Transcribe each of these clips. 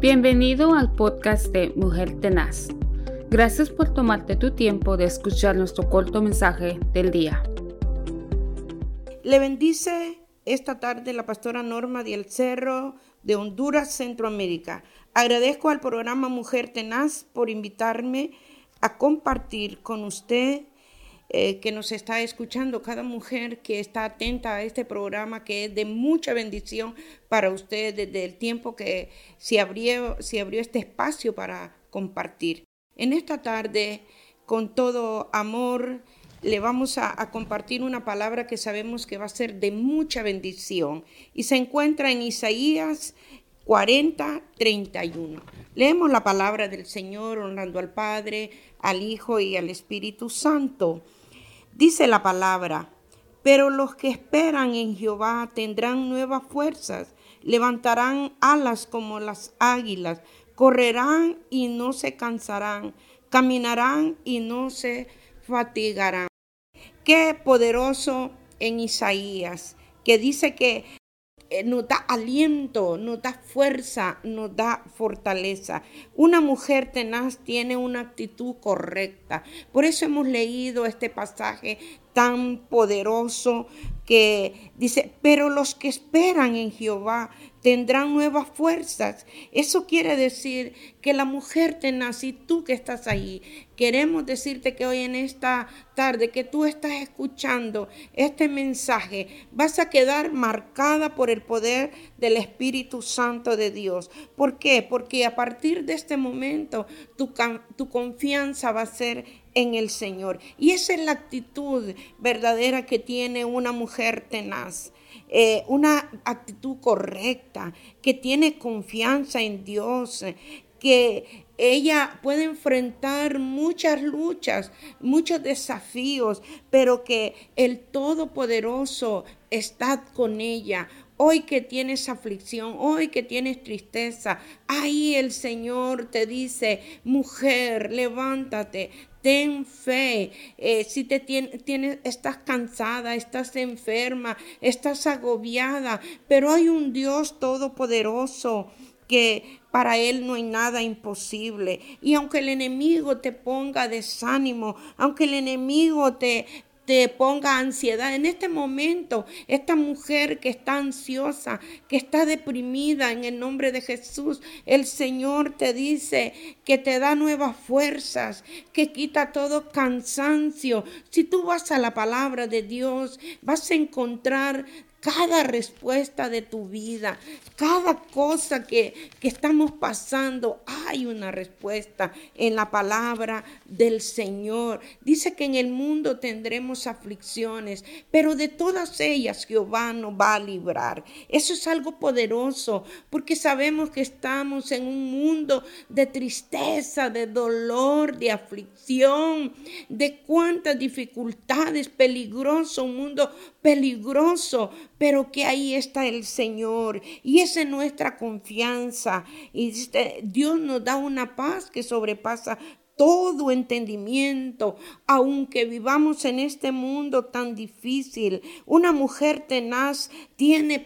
Bienvenido al podcast de Mujer Tenaz. Gracias por tomarte tu tiempo de escuchar nuestro corto mensaje del día. Le bendice esta tarde la pastora Norma del Cerro de Honduras, Centroamérica. Agradezco al programa Mujer Tenaz por invitarme a compartir con usted eh, que nos está escuchando, cada mujer que está atenta a este programa, que es de mucha bendición para usted desde el tiempo que se abrió, se abrió este espacio para compartir. En esta tarde, con todo amor, le vamos a, a, compartir una palabra que sabemos que va a ser de mucha bendición y se encuentra en Isaías 40, 31. Leemos la palabra del Señor honrando al Padre, al Hijo y al Espíritu Santo. Dice la palabra, pero los que esperan en Jehová tendrán nuevas fuerzas, levantarán alas como las águilas, correrán y no se cansarán, caminarán y no se fatigarán. Qué poderoso en Isaías, que dice que eh, nos da aliento, nos da fuerza, nos da fortaleza. Una mujer tenaz tiene una actitud correcta. Por eso hemos leído este pasaje tan poderoso que dice, pero los que esperan en Jehová tendrán nuevas fuerzas. Eso quiere decir que la mujer tenaz y tú que estás ahí, queremos decirte que hoy en esta tarde que tú estás escuchando este mensaje, vas a quedar marcada por el poder del Espíritu Santo de Dios. ¿Por qué? Porque a partir de este momento tu, confianza va a ser en el Señor. Y esa es la actitud verdadera que tiene una mujer tenaz. Eh, una actitud correcta, que tiene confianza en Dios, que ella puede enfrentar muchas luchas, muchos desafíos, pero que el Todopoderoso está con ella. Hoy que tienes aflicción, hoy que tienes tristeza, ahí el Señor te dice, mujer, levántate, ten fe. Eh, si te tienes, estás cansada, estás enferma, estás agobiada, pero hay un Dios todopoderoso que para Él no hay nada imposible. Y aunque el enemigo te ponga desánimo, aunque el enemigo te, te ponga ansiedad. En este momento, esta mujer que está ansiosa, que está deprimida en el nombre de Jesús, el Señor te dice que te da nuevas fuerzas, que quita todo cansancio. Si tú vas a la palabra de Dios, vas a encontrar cada respuesta de tu vida, cada cosa que, que, estamos pasando, hay una respuesta en la palabra del Señor. Dice que en el mundo tendremos aflicciones, pero de todas ellas Jehová nos va a librar. Eso es algo poderoso, porque sabemos que estamos en un mundo de tristeza, de dolor, de aflicción, de cuántas dificultades, peligroso, un mundo peligroso, pero que ahí está el Señor y esa es nuestra confianza. Y Dios nos da una paz que sobrepasa todo entendimiento, aunque vivamos en este mundo tan difícil. Una mujer tenaz tiene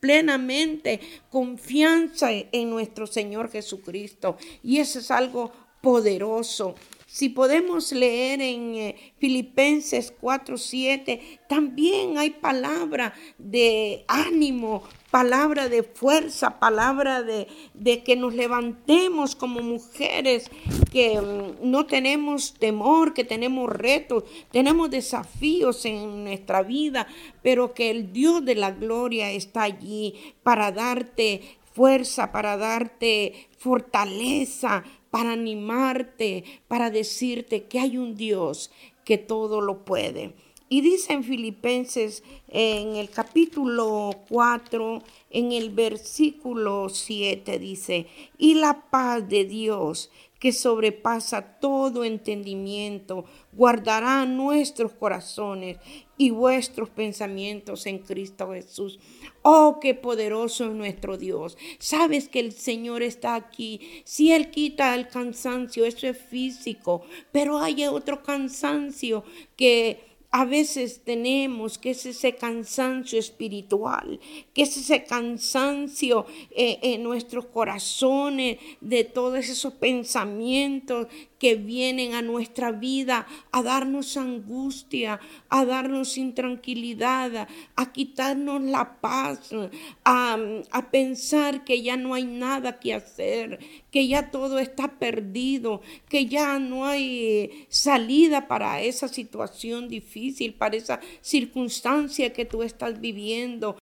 plenamente confianza en nuestro Señor Jesucristo y eso es algo poderoso. Si podemos leer en eh, Filipenses 4:7, también hay palabra de ánimo, palabra de fuerza, palabra de, de, que nos levantemos como mujeres, que mm, no tenemos temor, que tenemos retos, tenemos desafíos en nuestra vida, pero que el Dios de la gloria está allí para darte fuerza, para darte fortaleza, para animarte, para decirte que hay un Dios que todo lo puede. Y dice en Filipenses, en el capítulo 4, en el versículo 7, dice, y la paz de Dios, que sobrepasa todo entendimiento, guardará nuestros corazones y vuestros pensamientos en Cristo Jesús. Oh, qué poderoso es nuestro Dios. Sabes que el Señor está aquí. Si Él quita el cansancio, eso es físico, pero hay otro cansancio que a veces tenemos, que es ese cansancio espiritual, que es ese cansancio eh, en nuestros corazones de todos esos pensamientos que vienen a nuestra vida a darnos angustia, a darnos intranquilidad, a quitarnos la paz, a pensar que ya no hay nada que hacer, que ya todo está perdido, que ya no hay salida para esa situación difícil, para esa circunstancia que tú estás viviendo.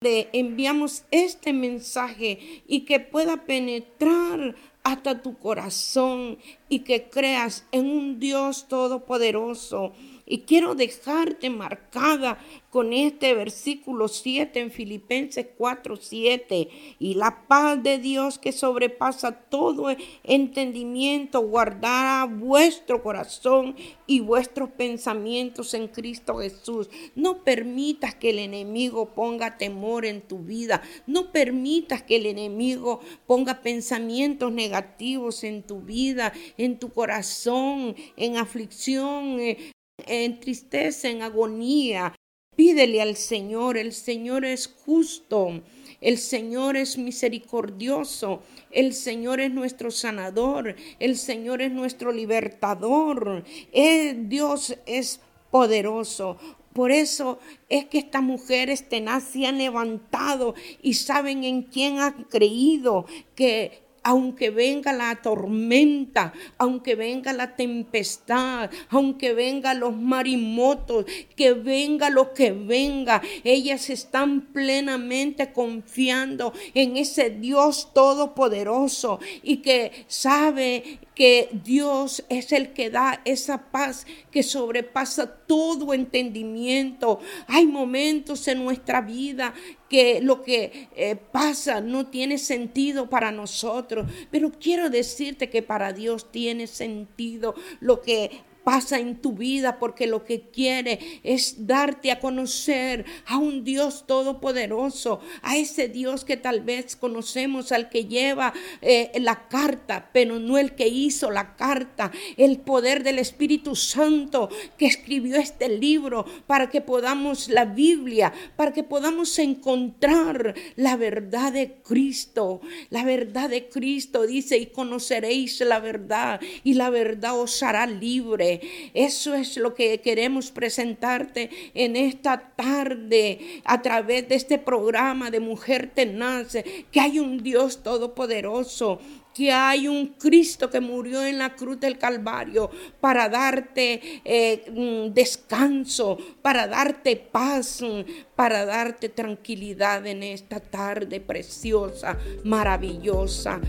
Le enviamos este mensaje y que pueda penetrar hasta tu corazón y que creas en un Dios todopoderoso y quiero dejarte marcada con este versículo 7 en Filipenses 4, 7. Y la paz de Dios que sobrepasa todo entendimiento guardará vuestro corazón y vuestros pensamientos en Cristo Jesús. No permitas que el enemigo ponga temor en tu vida. No permitas que el enemigo ponga pensamientos negativos en tu vida, en tu corazón, en aflicción, eh, en tristeza, en agonía. Pídele al Señor, el Señor es justo, el Señor es misericordioso, el Señor es nuestro sanador, el Señor es nuestro libertador, el Dios es poderoso. Por eso es que estas mujeres tenaz se han levantado y saben en quién han creído, que aunque venga la tormenta, aunque venga la tempestad, aunque venga los marimotos, que venga lo que venga, ellas están plenamente confiando en ese Dios todopoderoso y que sabe que Dios es el que da esa paz que sobrepasa todo entendimiento. Hay momentos en nuestra vida que lo que eh, pasa no tiene sentido para nosotros, pero quiero decirte que para Dios tiene sentido lo que pasa en tu vida porque lo que quiere es darte a conocer a un Dios todopoderoso, a ese Dios que tal vez conocemos, al que lleva eh, la carta, pero no el que hizo la carta, el poder del Espíritu Santo que escribió este libro para que podamos la Biblia, para que podamos encontrar la verdad de Cristo. La verdad de Cristo dice, y conoceréis la verdad, y la verdad os hará libre. Eso es lo que queremos presentarte en esta tarde a través de este programa de Mujer Tenaz, que hay un Dios todopoderoso que hay un Cristo que murió en la cruz del Calvario para darte eh, mm, descanso, para darte paz, para darte tranquilidad en esta tarde preciosa, maravillosa.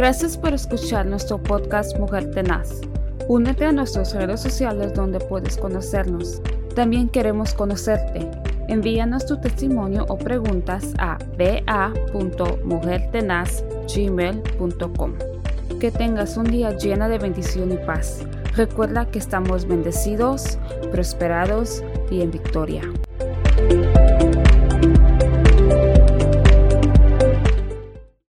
Gracias por escuchar nuestro podcast Mujer Tenaz. Únete a nuestras redes sociales donde puedes conocernos. También queremos conocerte. Envíanos tu testimonio o preguntas a ba.mujertenazgmail.com. Que tengas un día lleno de bendición y paz. Recuerda que estamos bendecidos, prosperados y en victoria.